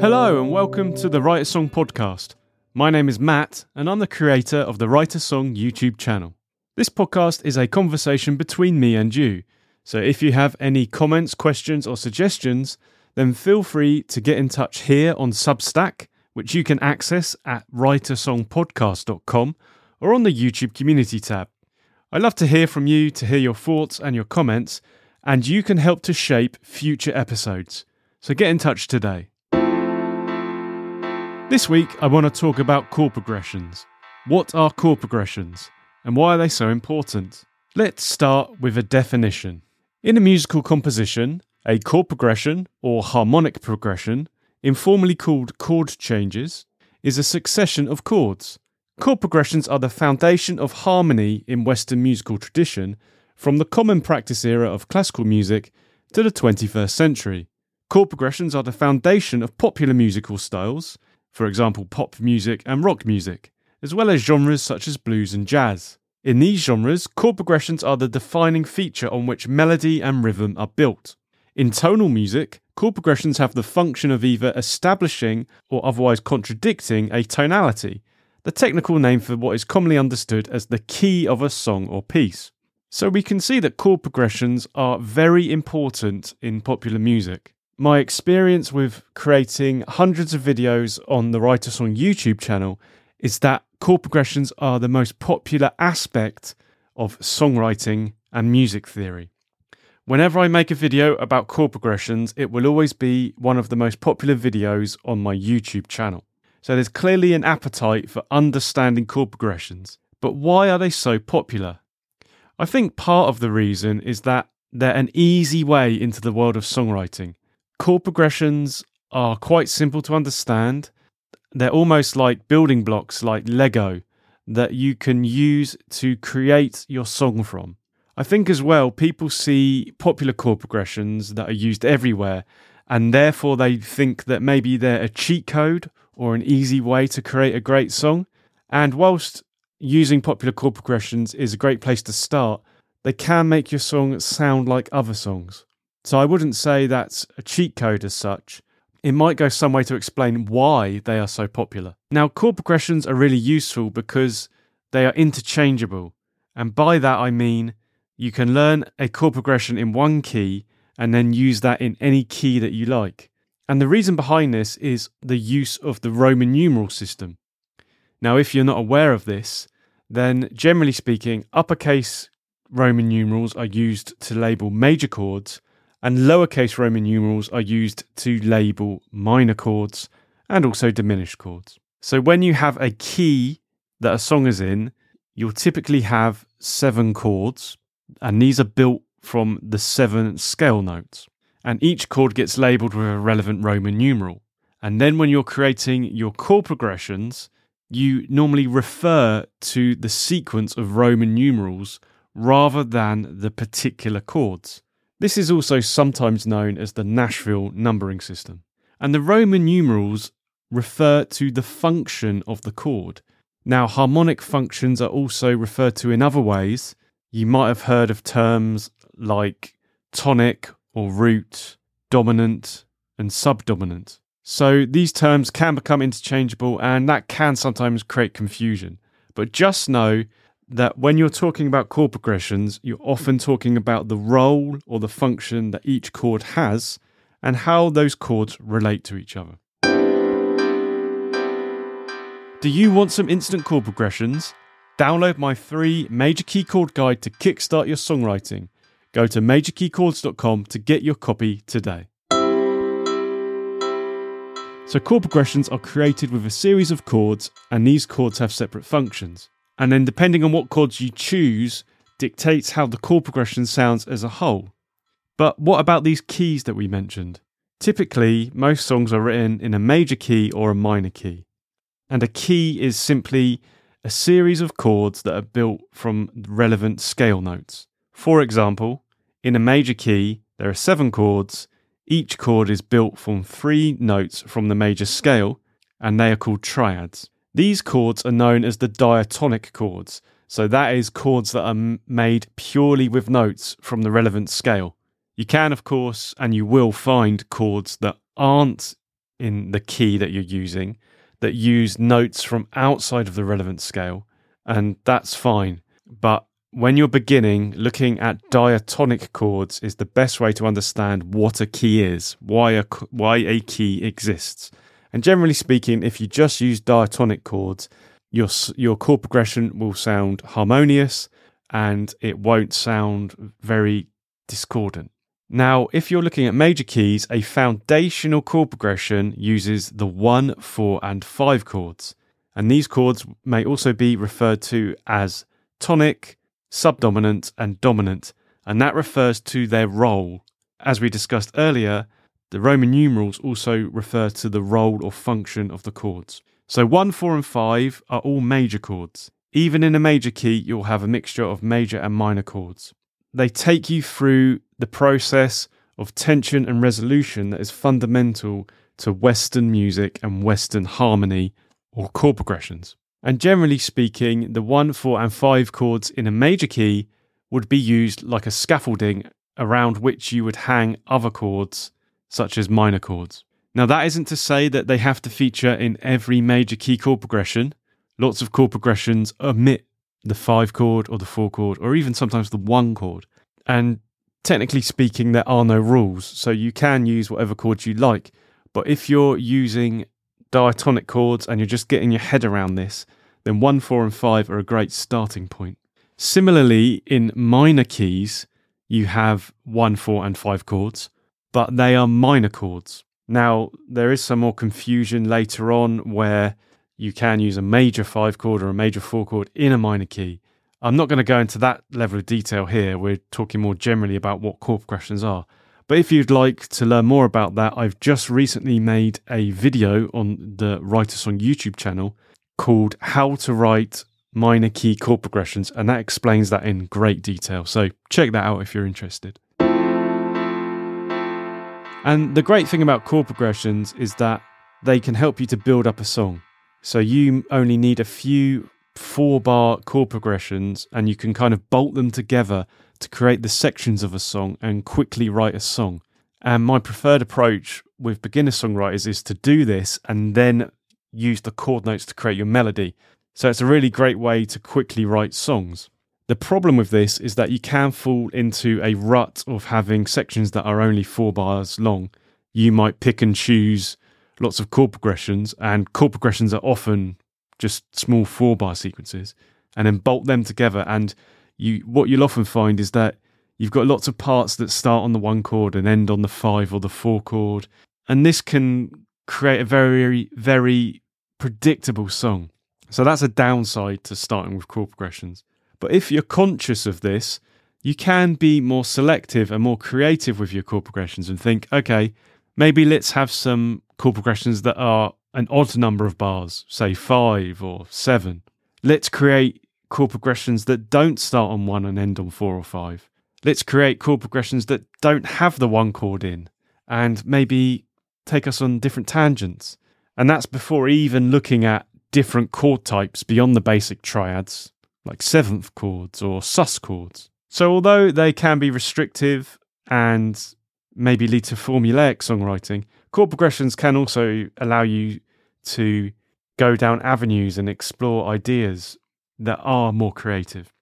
Hello, and welcome to the Write a Song podcast. My name is Matt, and I'm the creator of the Write a Song YouTube channel. This podcast is a conversation between me and you. So if you have any comments, questions, or suggestions, then feel free to get in touch here on Substack, which you can access at writeasongpodcast.com or on the YouTube community tab. I'd love to hear from you, to hear your thoughts and your comments, and you can help to shape future episodes. So get in touch today. This week, I want to talk about chord progressions. What are chord progressions, and why are they so important? Let's start with a definition. In a musical composition, a chord progression, or harmonic progression, informally called chord changes, is a succession of chords. Chord progressions are the foundation of harmony in Western musical tradition from the common practice era of classical music to the 21st century. Chord progressions are the foundation of popular musical styles, for example, pop music and rock music, as well as genres such as blues and jazz. In these genres, chord progressions are the defining feature on which melody and rhythm are built. In tonal music, chord progressions have the function of either establishing or otherwise contradicting a tonality, the technical name for what is commonly understood as the key of a song or piece. So we can see that chord progressions are very important in popular music. My experience with creating hundreds of videos on the Write a Song YouTube channel is that chord progressions are the most popular aspect of songwriting and music theory. Whenever I make a video about chord progressions, it will always be one of the most popular videos on my YouTube channel. So there's clearly an appetite for understanding chord progressions. But why are they so popular? I think part of the reason is that they're an easy way into the world of songwriting. Chord progressions are quite simple to understand. They're almost like building blocks, like Lego, that you can use to create your song from. I think as well, people see popular chord progressions that are used everywhere, and therefore they think that maybe they're a cheat code or an easy way to create a great song. And whilst using popular chord progressions is a great place to start, they can make your song sound like other songs. So I wouldn't say that's a cheat code as such. It might go some way to explain why they are so popular. Now, chord progressions are really useful because they are interchangeable. And by that I mean you can learn a chord progression in one key and then use that in any key that you like. And the reason behind this is the use of the Roman numeral system. Now, if you're not aware of this, then generally speaking, uppercase Roman numerals are used to label major chords, and lowercase Roman numerals are used to label minor chords and also diminished chords. So when you have a key that a song is in, you'll typically have seven chords, and these are built from the seven scale notes. And each chord gets labeled with a relevant Roman numeral. And then when you're creating your chord progressions, you normally refer to the sequence of Roman numerals rather than the particular chords. This is also sometimes known as the Nashville numbering system. And the Roman numerals refer to the function of the chord. Now, harmonic functions are also referred to in other ways. You might have heard of terms like tonic or root, dominant, and subdominant. So these terms can become interchangeable and that can sometimes create confusion. But just know that when you're talking about chord progressions, you're often mm-hmm. talking about the role or the function that each chord has and how those chords relate to each other. Do you want some instant chord progressions? Download my free major key chord guide to kickstart your songwriting. Go to majorkeychords.com to get your copy today. So, chord progressions are created with a series of chords, and these chords have separate functions. And then, depending on what chords you choose, dictates how the chord progression sounds as a whole. But what about these keys that we mentioned? Typically, most songs are written in a major key or a minor key. And a key is simply a series of chords that are built from relevant scale notes. For example, in a major key, there are seven chords. Each chord is built from three notes from the major scale, and they are called triads. These chords are known as the diatonic chords, so that is chords that are made purely with notes from the relevant scale. You can, of course, and you will find chords that aren't in the key that you're using that use notes from outside of the relevant scale, and that's fine. But when you're beginning, looking at diatonic chords is the best way to understand what a key is, why a, why a key exists. And generally speaking, if you just use diatonic chords, your, your chord progression will sound harmonious and it won't sound very discordant. Now, if you're looking at major keys, a foundational chord progression uses the 1, 4, and 5 chords. And these chords may also be referred to as tonic, subdominant, and dominant, and that refers to their role. As we discussed earlier, the Roman numerals also refer to the role or function of the chords. So 1, 4, and 5 are all major chords. Even in a major key, you'll have a mixture of major and minor chords. They take you through the process of tension and resolution that is fundamental to Western music and Western harmony or chord progressions. And generally speaking, the 1, 4, and 5 chords in a major key would be used like a scaffolding around which you would hang other chords, such as minor chords. Now, that isn't to say that they have to feature in every major key chord progression. Lots of chord progressions omit the 5 chord or the 4 chord, or even sometimes the 1 chord. And technically speaking, there are no rules, so you can use whatever chords you like. But if you're using diatonic chords and you're just getting your head around this, then 1, 4, and 5 are a great starting point. Similarly, in minor keys, you have 1, 4, and 5 chords, but they are minor chords. Now, there is some more confusion later on where you can use a major 5 chord or a major 4 chord in a minor key. I'm not going to go into that level of detail here. We're talking more generally about what chord progressions are. But if you'd like to learn more about that, I've just recently made a video on the Write a Song YouTube channel called How to Write Minor Key Chord Progressions, and that explains that in great detail. So check that out if you're interested. And the great thing about chord progressions is that they can help you to build up a song. So you only need a few four bar chord progressions and you can kind of bolt them together to create the sections of a song and quickly write a song. And my preferred approach with beginner songwriters is to do this and then use the chord notes to create your melody. So it's a really great way to quickly write songs. The problem with this is that you can fall into a rut of having sections that are only four bars long. You might pick and choose lots of chord progressions, and chord progressions are often just small four bar sequences, and then bolt them together. And you what you'll often find is that you've got lots of parts that start on the one chord and end on the five or the four chord. And this can create a very, very predictable song. So that's a downside to starting with chord progressions. But if you're conscious of this, you can be more selective and more creative with your chord progressions and think, okay, maybe let's have some chord progressions that are an odd number of bars, say five or seven. Let's create chord progressions that don't start on one and end on four or five. Let's create chord progressions that don't have the one chord in and maybe take us on different tangents. And that's before even looking at different chord types beyond the basic triads, like seventh chords or sus chords. So, although they can be restrictive and maybe lead to formulaic songwriting, chord progressions can also allow you to go down avenues and explore ideas that are more creative.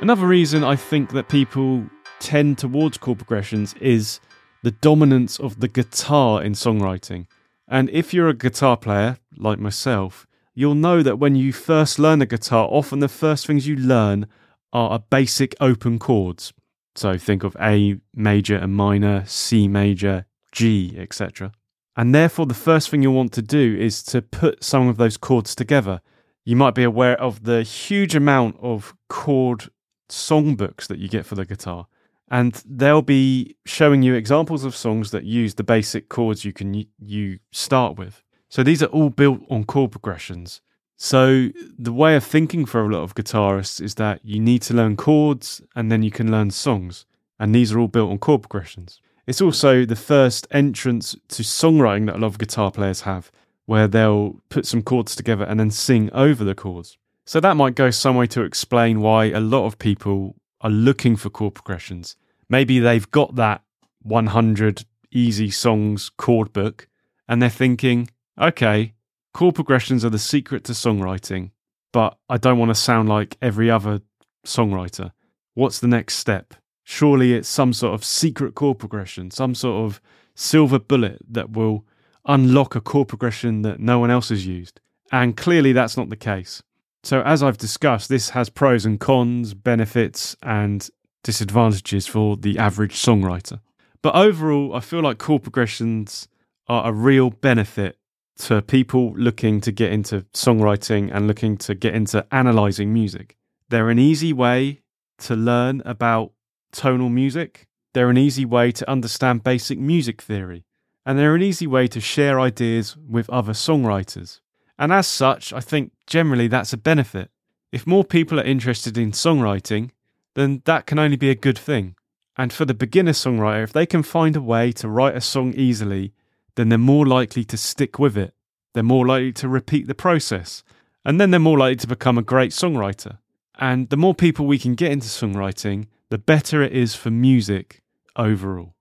Another reason I think that people tend towards chord progressions is the dominance of the guitar in songwriting. And if you're a guitar player, like myself, you'll know that when you first learn a guitar, often the first things you learn are basic open chords. So think of A major and minor, C major, G, etc. And therefore, the first thing you'll want to do is to put some of those chords together. You might be aware of the huge amount of chord songbooks that you get for the guitar. And they'll be showing you examples of songs that use the basic chords you can you start with. So these are all built on chord progressions. So the way of thinking for a lot of guitarists is that you need to learn chords and then you can learn songs. And these are all built on chord progressions. It's also the first entrance to songwriting that a lot of guitar players have, where they'll put some chords together and then sing over the chords. So that might go some way to explain why a lot of people are looking for chord progressions. Maybe they've got that 100 easy songs chord book and they're thinking, okay, chord progressions are the secret to songwriting, but I don't want to sound like every other songwriter. What's the next step? Surely it's some sort of secret chord progression, some sort of silver bullet that will unlock a chord progression that no one else has used. And clearly that's not the case. So, as I've discussed, this has pros and cons, benefits and disadvantages for the average songwriter. But overall, I feel like chord progressions are a real benefit to people looking to get into songwriting and looking to get into analyzing music. They're an easy way to learn about tonal music. They're an easy way to understand basic music theory. And they're an easy way to share ideas with other songwriters. And as such, I think generally that's a benefit. If more people are interested in songwriting, then that can only be a good thing. And for the beginner songwriter, if they can find a way to write a song easily, then they're more likely to stick with it. They're more likely to repeat the process. And then they're more likely to become a great songwriter. And the more people we can get into songwriting, the better it is for music overall.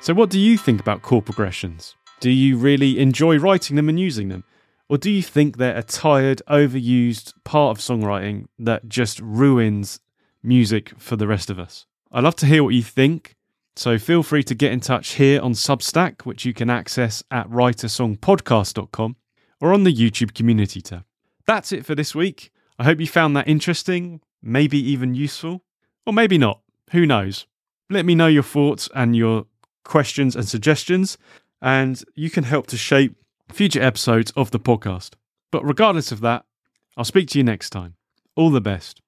So, what do you think about chord progressions? Do you really enjoy writing them and using them? Or do you think they're a tired, overused part of songwriting that just ruins music for the rest of us? I'd love to hear what you think. So feel free to get in touch here on Substack, which you can access at writeasongpodcast.com or on the YouTube community tab. That's it for this week. I hope you found that interesting, maybe even useful, or maybe not. Who knows? Let me know your thoughts and your questions and suggestions, and you can help to shape future episodes of the podcast. But regardless of that, I'll speak to you next time. All the best.